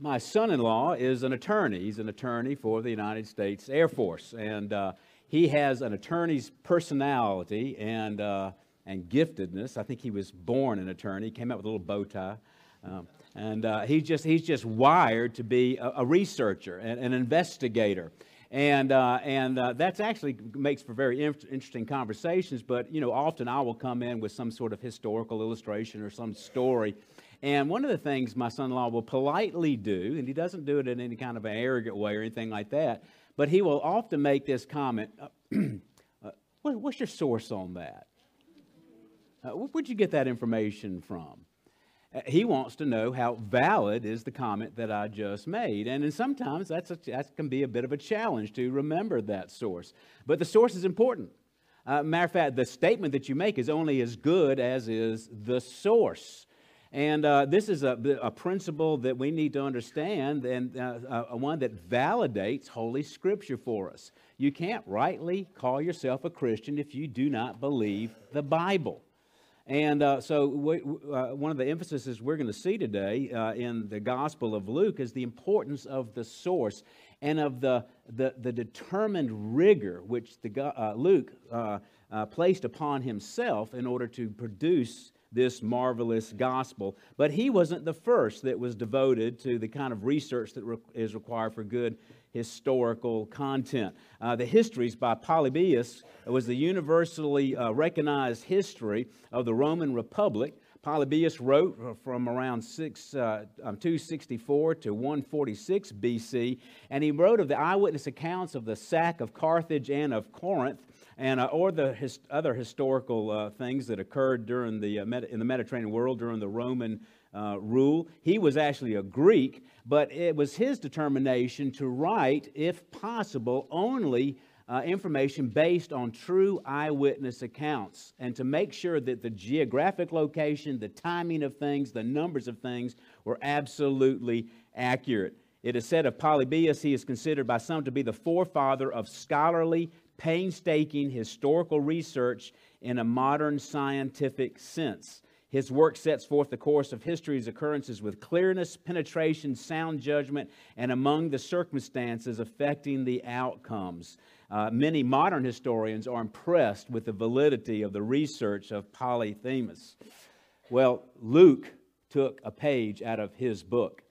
my son in law is an attorney. He's an attorney for the United States Air Force. And uh, he has an attorney's personality and, uh, and giftedness. I think he was born an attorney, he came out with a little bow tie. Um, and uh, he's, just, he's just wired to be a, a researcher, and an investigator. And, uh, and uh, that's actually makes for very in- interesting conversations. But, you know, often I will come in with some sort of historical illustration or some story and one of the things my son in law will politely do, and he doesn't do it in any kind of an arrogant way or anything like that, but he will often make this comment uh, uh, What's your source on that? Uh, where'd you get that information from? He wants to know how valid is the comment that I just made. And, and sometimes that's a, that can be a bit of a challenge to remember that source. But the source is important. Uh, matter of fact, the statement that you make is only as good as is the source. And uh, this is a, a, principle that we need to understand and uh, uh, one that validates Holy Scripture for us. You can't rightly call yourself a Christian if you do not believe the Bible. And uh, so, we, uh, one of the emphases we're going to see today uh, in the Gospel of Luke is the importance of the source and of the, the, the determined rigor which the, Luke placed upon himself in order to produce this marvelous gospel. But he wasn't the first that was devoted to the kind of research that re- is required for good historical content. Uh, the Histories by Polybius was the universally uh, recognized history of the Roman Republic. Polybius wrote from around 6, uh, um, 264 to 146 BC, and he wrote of the eyewitness accounts of the sack of Carthage and of Corinth and uh, or the his, other historical uh, things that occurred during the uh, in the Mediterranean world during the Roman uh, rule. He was actually a Greek, but it was his determination to write, if possible, only. Uh, information based on true eyewitness accounts and to make sure that the geographic location, the timing of things, the numbers of things were absolutely accurate. It is said of Polybius, he is considered by some to be the forefather of scholarly painstaking historical research in a modern scientific sense. His work sets forth the course of history's occurrences with clearness, penetration, sound judgment, and among the circumstances affecting the outcomes. Uh, many modern historians are impressed with the validity of the research of Polythemus. Well, Luke took a page out of his book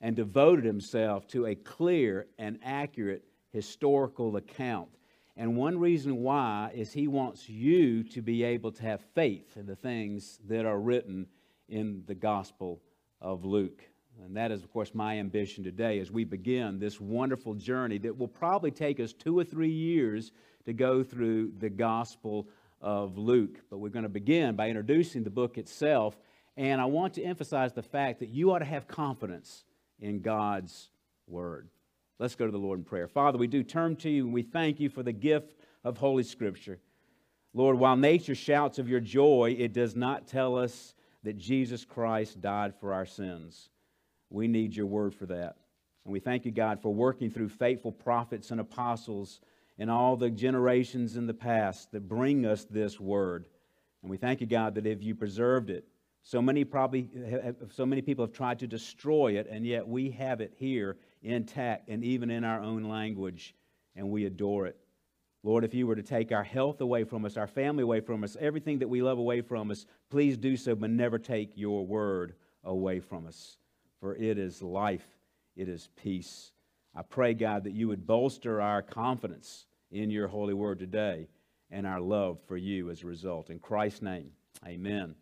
and devoted himself to a clear and accurate historical account and one reason why is he wants you to be able to have faith in the things that are written in the Gospel of Luke. And that is, of course, my ambition today as we begin this wonderful journey that will probably take us two or three years to go through the Gospel of Luke. But we're going to begin by introducing the book itself. And I want to emphasize the fact that you ought to have confidence in God's Word. Let's go to the Lord in prayer. Father, we do turn to you and we thank you for the gift of Holy Scripture. Lord, while nature shouts of your joy, it does not tell us that Jesus Christ died for our sins. We need your word for that. And we thank you, God, for working through faithful prophets and apostles in all the generations in the past that bring us this word. And we thank you, God, that if you preserved it, so many probably so many people have tried to destroy it, and yet we have it here intact and even in our own language, and we adore it. Lord, if you were to take our health away from us, our family away from us, everything that we love away from us, please do so, but never take your word away from us. For it is life, it is peace. I pray, God, that you would bolster our confidence in your holy word today and our love for you as a result. In Christ's name, amen.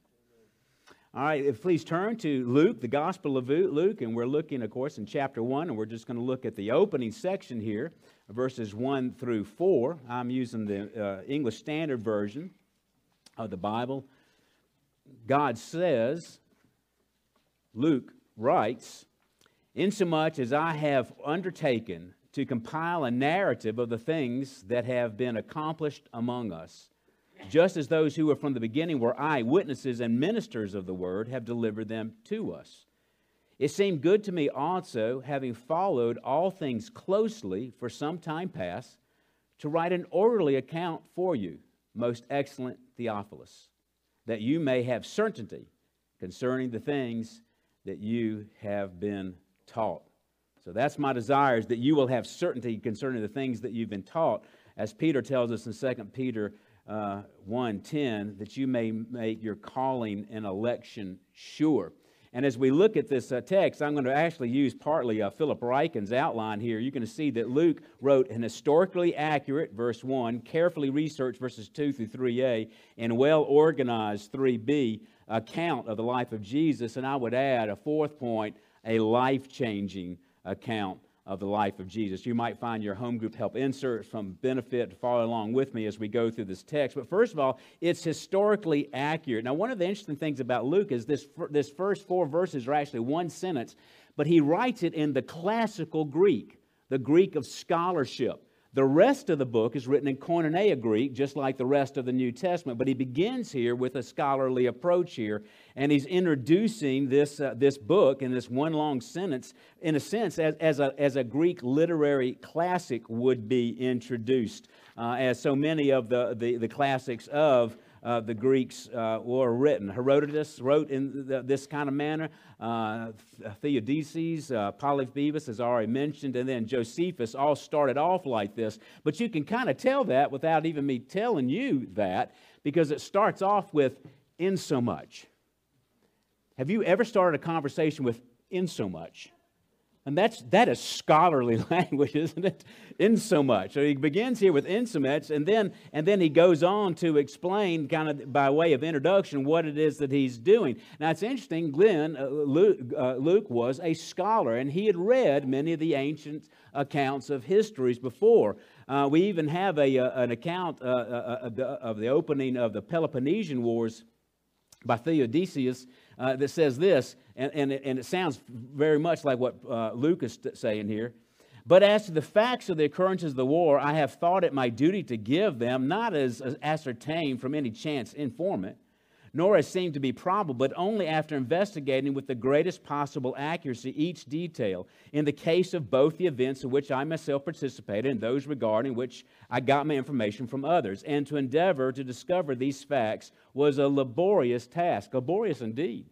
All right, please turn to Luke, the Gospel of Luke, and we're looking, of course, in chapter 1, and we're just going to look at the opening section here, verses 1 through 4. I'm using the uh, English Standard Version of the Bible. God says, Luke writes, Insomuch as I have undertaken to compile a narrative of the things that have been accomplished among us just as those who were from the beginning were eyewitnesses and ministers of the word have delivered them to us. It seemed good to me also, having followed all things closely for some time past, to write an orderly account for you, most excellent Theophilus, that you may have certainty concerning the things that you have been taught. So that's my desire is that you will have certainty concerning the things that you've been taught, as Peter tells us in 2 Peter uh, 1.10, that you may make your calling and election sure. And as we look at this uh, text, I'm going to actually use partly uh, Philip Ryken's outline here. You're going to see that Luke wrote an historically accurate, verse 1, carefully researched, verses 2 through 3a, and well organized, 3b, account of the life of Jesus. And I would add a fourth point, a life changing account of the life of Jesus. You might find your home group help inserts from benefit to follow along with me as we go through this text. But first of all, it's historically accurate. Now, one of the interesting things about Luke is this, this first four verses are actually one sentence, but he writes it in the classical Greek, the Greek of scholarship. The rest of the book is written in Koine Greek, just like the rest of the New Testament, but he begins here with a scholarly approach here, and he's introducing this, uh, this book in this one long sentence, in a sense, as, as, a, as a Greek literary classic would be introduced, uh, as so many of the, the, the classics of uh, the Greeks uh, were written. Herodotus wrote in the, this kind of manner. Uh, Thucydides, uh, as already mentioned, and then Josephus all started off like this. But you can kind of tell that without even me telling you that, because it starts off with in so much. Have you ever started a conversation with in so much? And that's, that is scholarly language, isn't it? In so much. So he begins here with in and then, and then he goes on to explain, kind of by way of introduction, what it is that he's doing. Now it's interesting, Glenn, uh, Luke, uh, Luke was a scholar, and he had read many of the ancient accounts of histories before. Uh, we even have a, uh, an account uh, uh, of the, of the opening of the Peloponnesian Wars by Thucydides uh, that says this, and, and, it, and it sounds very much like what uh, Luke is saying here. But as to the facts of the occurrences of the war, I have thought it my duty to give them, not as, as ascertained from any chance informant, nor as seemed to be probable, but only after investigating with the greatest possible accuracy each detail. In the case of both the events in which I myself participated and those regarding which I got my information from others, and to endeavor to discover these facts was a laborious task, laborious indeed.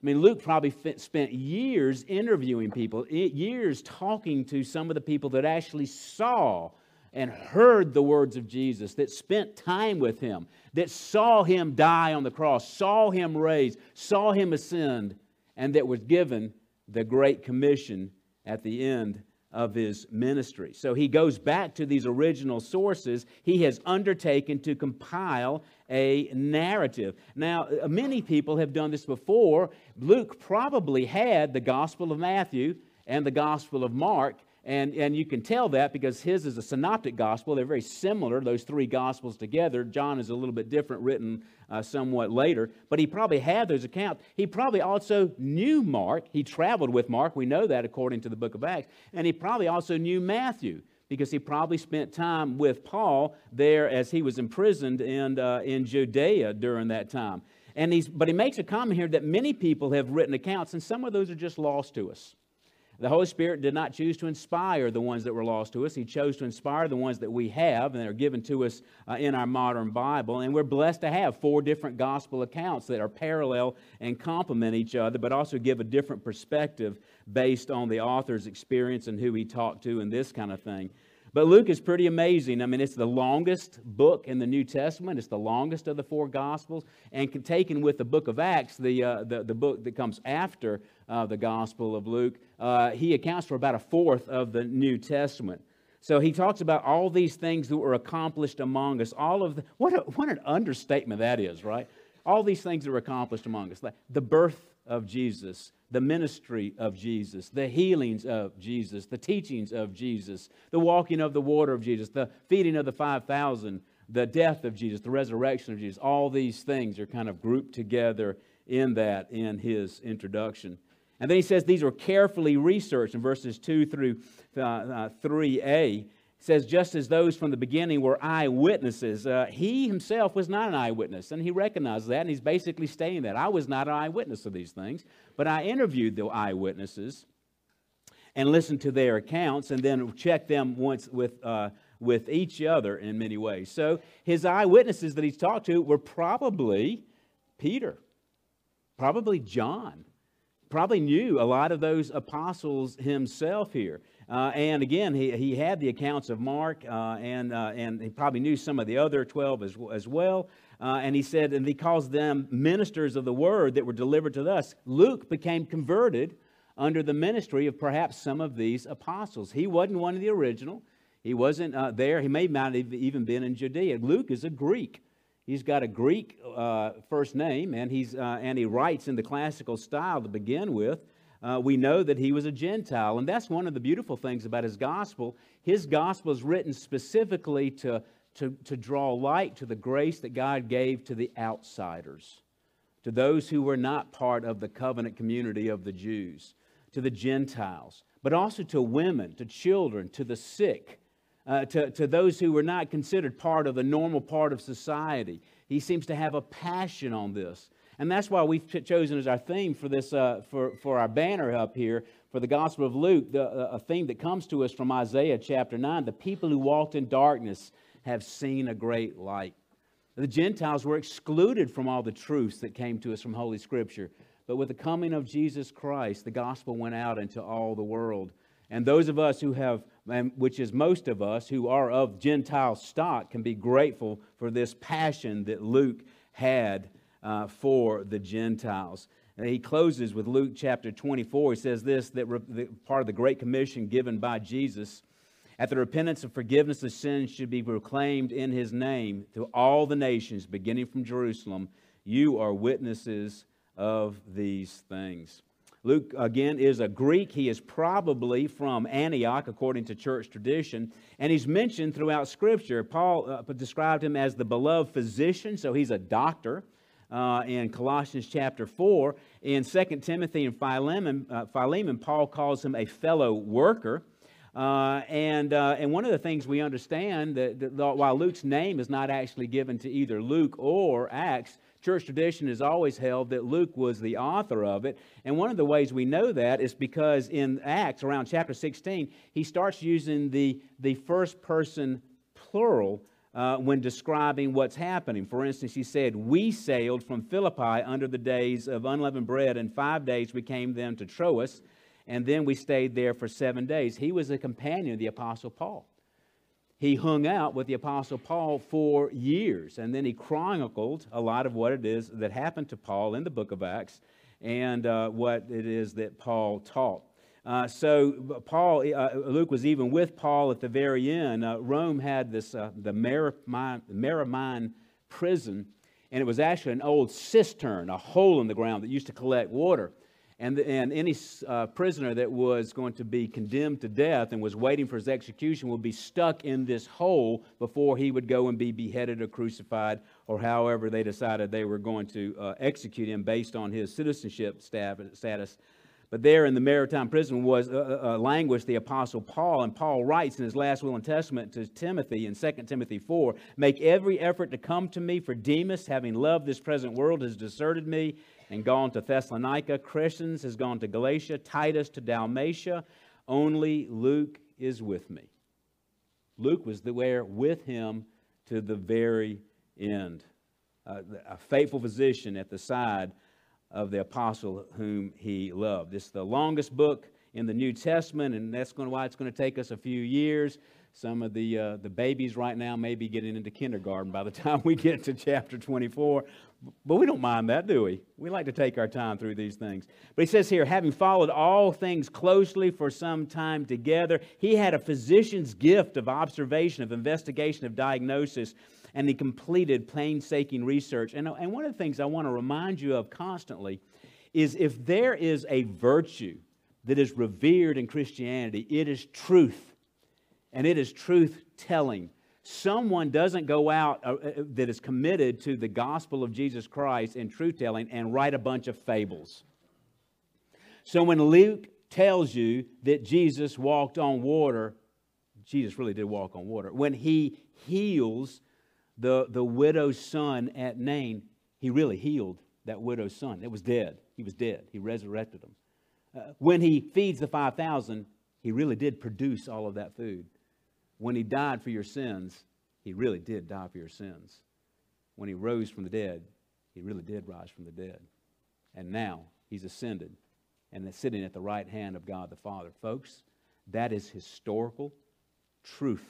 I mean, Luke probably spent years interviewing people, years talking to some of the people that actually saw and heard the words of Jesus, that spent time with him, that saw him die on the cross, saw him raised, saw him ascend, and that was given the Great Commission at the end of his ministry. So he goes back to these original sources. He has undertaken to compile a narrative. Now, uh, many people have done this before. Luke probably had the Gospel of Matthew and the Gospel of Mark and, and you can tell that because his is a synoptic gospel. They're very similar, those three gospels together. John is a little bit different, written uh, somewhat later. But he probably had those accounts. He probably also knew Mark. He traveled with Mark. We know that according to the book of Acts. And he probably also knew Matthew because he probably spent time with Paul there as he was imprisoned in, uh, in Judea during that time. And he's, but he makes a comment here that many people have written accounts, and some of those are just lost to us. The Holy Spirit did not choose to inspire the ones that were lost to us. He chose to inspire the ones that we have and are given to us uh, in our modern Bible. And we're blessed to have four different gospel accounts that are parallel and complement each other, but also give a different perspective based on the author's experience and who he talked to and this kind of thing. But Luke is pretty amazing. I mean, it's the longest book in the New Testament. It's the longest of the four Gospels. And taken with the book of Acts, the, uh, the, the book that comes after uh, the Gospel of Luke, uh, he accounts for about a fourth of the New Testament. So he talks about all these things that were accomplished among us. All of the, what, a, what an understatement that is, right? All these things that were accomplished among us. The birth of Jesus, the ministry of Jesus, the healings of Jesus, the teachings of Jesus, the walking of the water of Jesus, the feeding of the 5,000, the death of Jesus, the resurrection of Jesus. All these things are kind of grouped together in that in his introduction. And then he says these were carefully researched in verses 2 through uh, uh, 3a. says, just as those from the beginning were eyewitnesses, uh, he himself was not an eyewitness. And he recognizes that, and he's basically stating that. I was not an eyewitness of these things, but I interviewed the eyewitnesses and listened to their accounts and then checked them once with, uh, with each other in many ways. So his eyewitnesses that he's talked to were probably Peter, probably John, probably knew a lot of those apostles himself here. Uh, and again, he, he had the accounts of Mark, uh, and, uh, and he probably knew some of the other 12 as, as well. Uh, and he said, and he calls them ministers of the word that were delivered to us. Luke became converted under the ministry of perhaps some of these apostles. He wasn't one of the original. He wasn't uh, there. He may not have even been in Judea. Luke is a Greek. He's got a Greek uh, first name, and, he's, uh, and he writes in the classical style to begin with. Uh, we know that he was a Gentile, and that's one of the beautiful things about his gospel. His gospel is written specifically to, to, to draw light to the grace that God gave to the outsiders, to those who were not part of the covenant community of the Jews to the Gentiles, but also to women, to children, to the sick, uh, to, to those who were not considered part of the normal part of society. He seems to have a passion on this. And that's why we've chosen as our theme for, this, uh, for, for our banner up here for the Gospel of Luke, the, uh, a theme that comes to us from Isaiah chapter 9. The people who walked in darkness have seen a great light. The Gentiles were excluded from all the truths that came to us from Holy Scripture. But with the coming of Jesus Christ, the gospel went out into all the world. And those of us who have, which is most of us, who are of Gentile stock, can be grateful for this passion that Luke had uh, for the Gentiles. And he closes with Luke chapter 24. He says this that re- part of the Great Commission given by Jesus at the repentance and forgiveness of sins should be proclaimed in his name to all the nations, beginning from Jerusalem. You are witnesses of these things. Luke, again, is a Greek. He is probably from Antioch, according to church tradition, and he's mentioned throughout Scripture. Paul uh, described him as the beloved physician, so he's a doctor. Uh, in Colossians chapter 4. In 2 Timothy and Philemon, uh, Philemon, Paul calls him a fellow worker. Uh, and, uh, and one of the things we understand that, that, while Luke's name is not actually given to either Luke or Acts, Church tradition has always held that Luke was the author of it. And one of the ways we know that is because in Acts, around chapter 16, he starts using the, the first person plural uh, when describing what's happening. For instance, he said, We sailed from Philippi under the days of unleavened bread, and five days we came then to Troas, and then we stayed there for seven days. He was a companion of the Apostle Paul he hung out with the Apostle Paul for years. And then he chronicled a lot of what it is that happened to Paul in the book of Acts and uh, what it is that Paul taught. Uh, so Paul, uh, Luke was even with Paul at the very end. Uh, Rome had this uh, the Mamertine prison, and it was actually an old cistern, a hole in the ground that used to collect water and, and any uh, prisoner that was going to be condemned to death and was waiting for his execution would be stuck in this hole before he would go and be beheaded or crucified or however they decided they were going to uh, execute him based on his citizenship status. But there in the Mamertine prison was uh, uh, uh, languished the Apostle Paul, and Paul writes in his last will and testament to Timothy in 2 Timothy 4 Make every effort to come to me, for Demas, having loved this present world, has deserted me and gone to Thessalonica. Crescens has gone to Galatia, Titus to Dalmatia. Only Luke is with me. Luke was there with him to the very end. Uh, a faithful physician at the side of the apostle whom he loved. This is the longest book in the New Testament, and that's going to, why it's going to take us a few years. Some of the, uh, the babies right now may be getting into kindergarten by the time we get to chapter 24. But we don't mind that, do we? We like to take our time through these things. But he says here, having followed all things closely for some time together, he had a physician's gift of observation, of investigation, of diagnosis, and he completed painstaking research. And, and one of the things I want to remind you of constantly is if there is a virtue that is revered in Christianity, it is truth, and it is truth telling someone doesn't go out uh, uh, that is committed to the gospel of Jesus Christ and truth telling and write a bunch of fables. So when Luke tells you that Jesus walked on water, Jesus really did walk on water. When he heals the, the widow's son at Nain, he really healed that widow's son. It was dead. He was dead. He resurrected him. Uh, when he feeds the 5,000, he really did produce all of that food. When he died for your sins, he really did die for your sins. When he rose from the dead, he really did rise from the dead. And now he's ascended and is sitting at the right hand of God the Father. Folks, that is historical truth.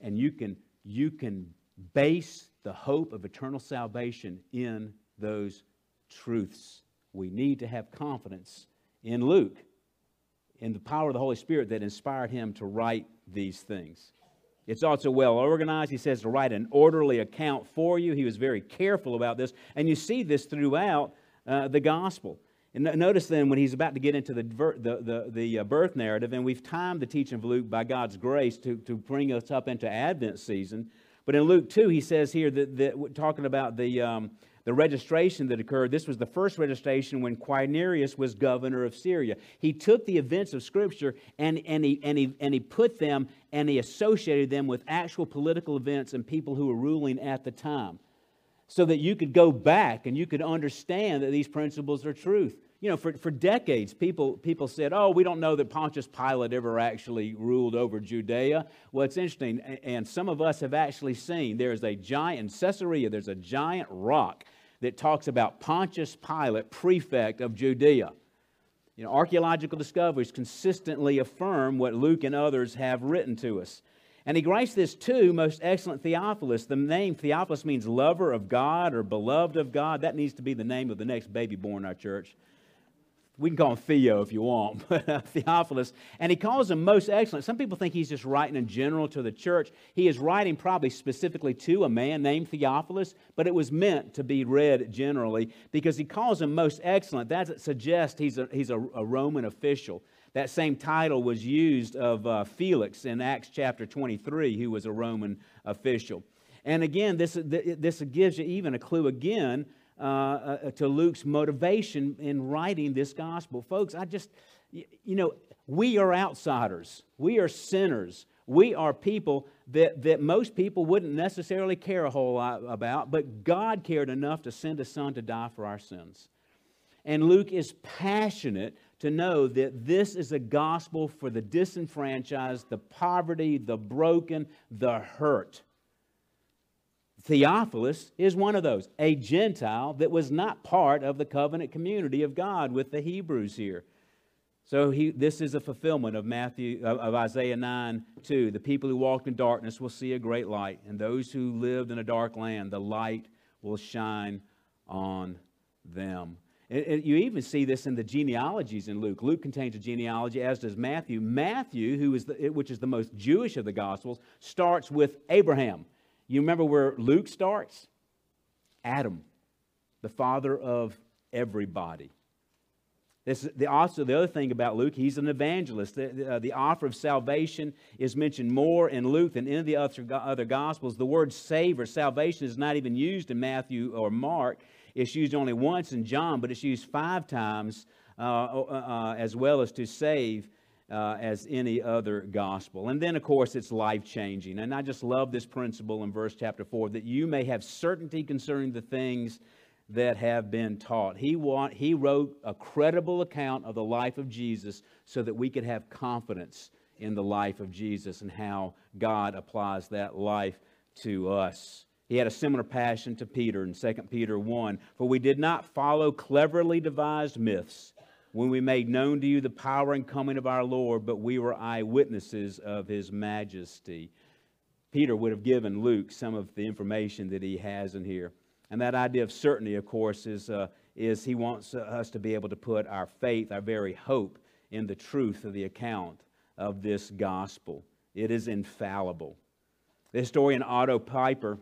And you can, you can base the hope of eternal salvation in those truths. We need to have confidence in Luke, in the power of the Holy Spirit that inspired him to write these things. It's also well organized. He says to write an orderly account for you. He was very careful about this. And you see this throughout uh, the gospel. And notice then when he's about to get into the, the, the, the, uh, birth narrative, and we've timed the teaching of Luke by God's grace to, to bring us up into Advent season. But in Luke 2, he says here that, that talking about the, um, the registration that occurred, this was the first registration when Quirinius was governor of Syria. He took the events of Scripture and, and, he, and, he, and he put them and he associated them with actual political events and people who were ruling at the time so that you could go back and you could understand that these principles are truth. You know, for, for decades, people, people said, oh, we don't know that Pontius Pilate ever actually ruled over Judea. Well, it's interesting, and some of us have actually seen there's a giant, in Caesarea, there's a giant rock that talks about Pontius Pilate, prefect of Judea. You know, archaeological discoveries consistently affirm what Luke and others have written to us. And he writes this to most excellent Theophilus. The name Theophilus means lover of God or beloved of God. That needs to be the name of the next baby born in our church. We can call him Theo if you want, but Theophilus. And he calls him most excellent. Some people think he's just writing in general to the church. He is writing probably specifically to a man named Theophilus, but it was meant to be read generally because he calls him most excellent. That suggests he's a, he's a, a Roman official. That same title was used of uh, Felix in Acts chapter 23, who was a Roman official. And again, this, this gives you even a clue again uh, uh, to Luke's motivation in writing this gospel. Folks, I just, you know, we are outsiders, we are sinners. We are people that, that most people wouldn't necessarily care a whole lot about, but God cared enough to send a son to die for our sins. And Luke is passionate to know that this is a gospel for the disenfranchised, the poverty, the broken, the hurt. Theophilus is one of those, a Gentile that was not part of the covenant community of God with the Hebrews here. So he, this is a fulfillment of Matthew of Isaiah 9 2. The people who walked in darkness will see a great light, and those who lived in a dark land, the light will shine on them. And you even see this in the genealogies in Luke. Luke contains a genealogy, as does Matthew. Matthew, who is the, which is the most Jewish of the Gospels, starts with Abraham. You remember where Luke starts? Adam, the father of everybody. This, the, also, the other thing about Luke, he's an evangelist. The, the, uh, the, offer of salvation is mentioned more in Luke than in the other, other Gospels. The word save or salvation is not even used in Matthew or Mark. It's used only once in John, but it's used five times uh, uh, uh, as well as to save uh, as any other gospel. And then, of course, it's life changing. And I just love this principle in verse chapter 4 that you may have certainty concerning the things that have been taught. He, want, he wrote a credible account of the life of Jesus so that we could have confidence in the life of Jesus and how God applies that life to us. He had a similar passion to Peter in 2 Peter 1. For we did not follow cleverly devised myths when we made known to you the power and coming of our Lord, but we were eyewitnesses of his majesty. Peter would have given Luke some of the information that he has in here. And that idea of certainty, of course, is, uh, is he wants us to be able to put our faith, our very hope, in the truth of the account of this gospel. It is infallible. The historian Otto Piper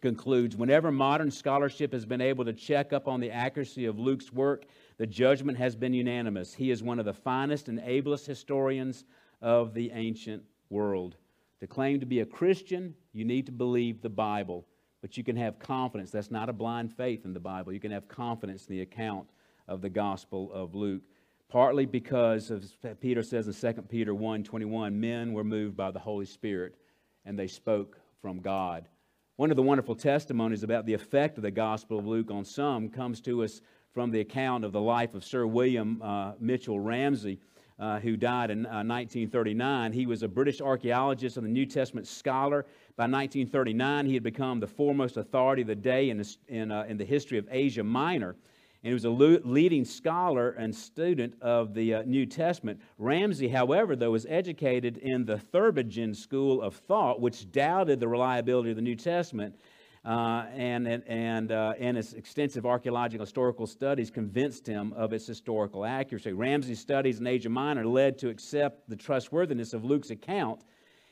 concludes whenever modern scholarship has been able to check up on the accuracy of Luke's work, the judgment has been unanimous. He is one of the finest and ablest historians of the ancient world. To claim to be a Christian, you need to believe the Bible, but you can have confidence. That's not a blind faith in the Bible. You can have confidence in the account of the Gospel of Luke. Partly because, as Peter says in 2 Peter 1 21, men were moved by the Holy Spirit and they spoke from God one of the wonderful testimonies about the effect of the Gospel of Luke on some comes to us from the account of the life of Sir William uh, Mitchell Ramsay, uh, who died in uh, 1939. He was a British archaeologist and a New Testament scholar. By 1939, he had become the foremost authority of the day in, in, uh, in the history of Asia Minor. and he was a leading scholar and student of the uh, New Testament. Ramsay, however, though, was educated in the Tübingen school of thought, which doubted the reliability of the New Testament, uh, and, and, uh, and his extensive archaeological historical studies convinced him of its historical accuracy. Ramsay's studies in Asia Minor led to accept the trustworthiness of Luke's account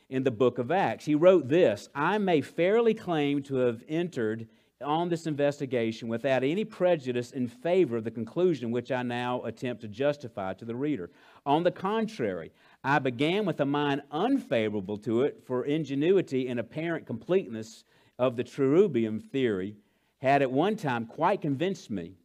in the book of Acts. He wrote this I may fairly claim to have entered on this investigation without any prejudice in favor of the conclusion which I now attempt to justify to the reader. On the contrary, I began with a mind unfavorable to it, for ingenuity and apparent completeness of the Tübingen theory had at one time quite convinced me.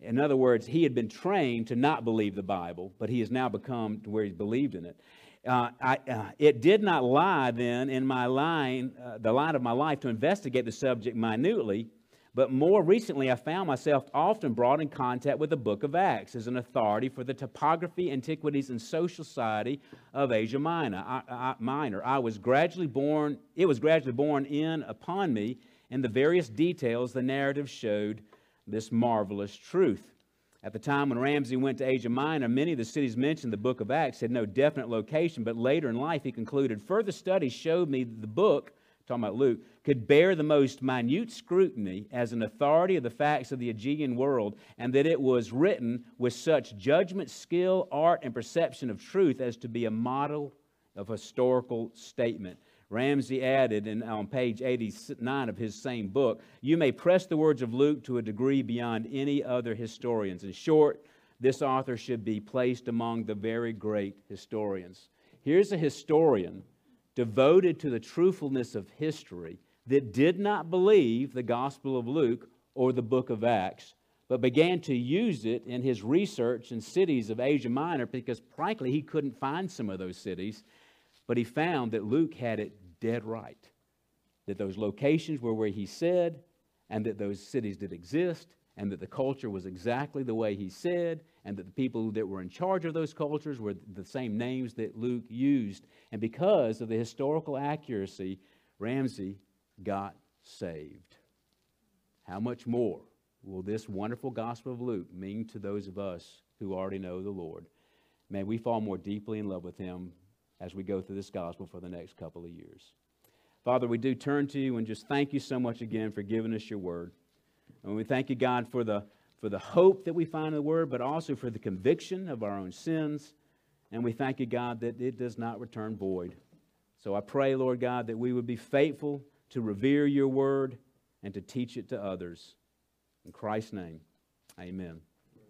In other words, he had been trained to not believe the Bible, but he has now become to where he's believed in it. Uh, I, uh, it did not lie then in my line, uh, the line of my life to investigate the subject minutely, but more recently I found myself often brought in contact with the book of Acts as an authority for the topography, antiquities, and social society of Asia Minor. I, I, Minor. I was gradually born, it was gradually born in upon me in the various details the narrative showed this marvelous truth. At the time when Ramsay went to Asia Minor, many of the cities mentioned in the book of Acts had no definite location, but later in life he concluded further studies showed me the book, talking about Luke, could bear the most minute scrutiny as an authority of the facts of the Aegean world, and that it was written with such judgment, skill, art, and perception of truth as to be a model of historical statement. Ramsay added in, on page 89 of his same book, You may press the words of Luke to a degree beyond any other historians. In short, this author should be placed among the very great historians. Here's a historian devoted to the truthfulness of history that did not believe the Gospel of Luke or the book of Acts, but began to use it in his research in cities of Asia Minor because, frankly, he couldn't find some of those cities. But he found that Luke had it dead right. That those locations were where he said, and that those cities did exist, and that the culture was exactly the way he said, and that the people that were in charge of those cultures were the same names that Luke used. And because of the historical accuracy, Ramsay got saved. How much more will this wonderful Gospel of Luke mean to those of us who already know the Lord? May we fall more deeply in love with him as we go through this gospel for the next couple of years. Father, we do turn to you and just thank you so much again for giving us your word. And we thank you, God, for the, for the hope that we find in the word, but also for the conviction of our own sins. And we thank you, God, that it does not return void. So I pray, Lord God, that we would be faithful to revere your word and to teach it to others. In Christ's name, amen.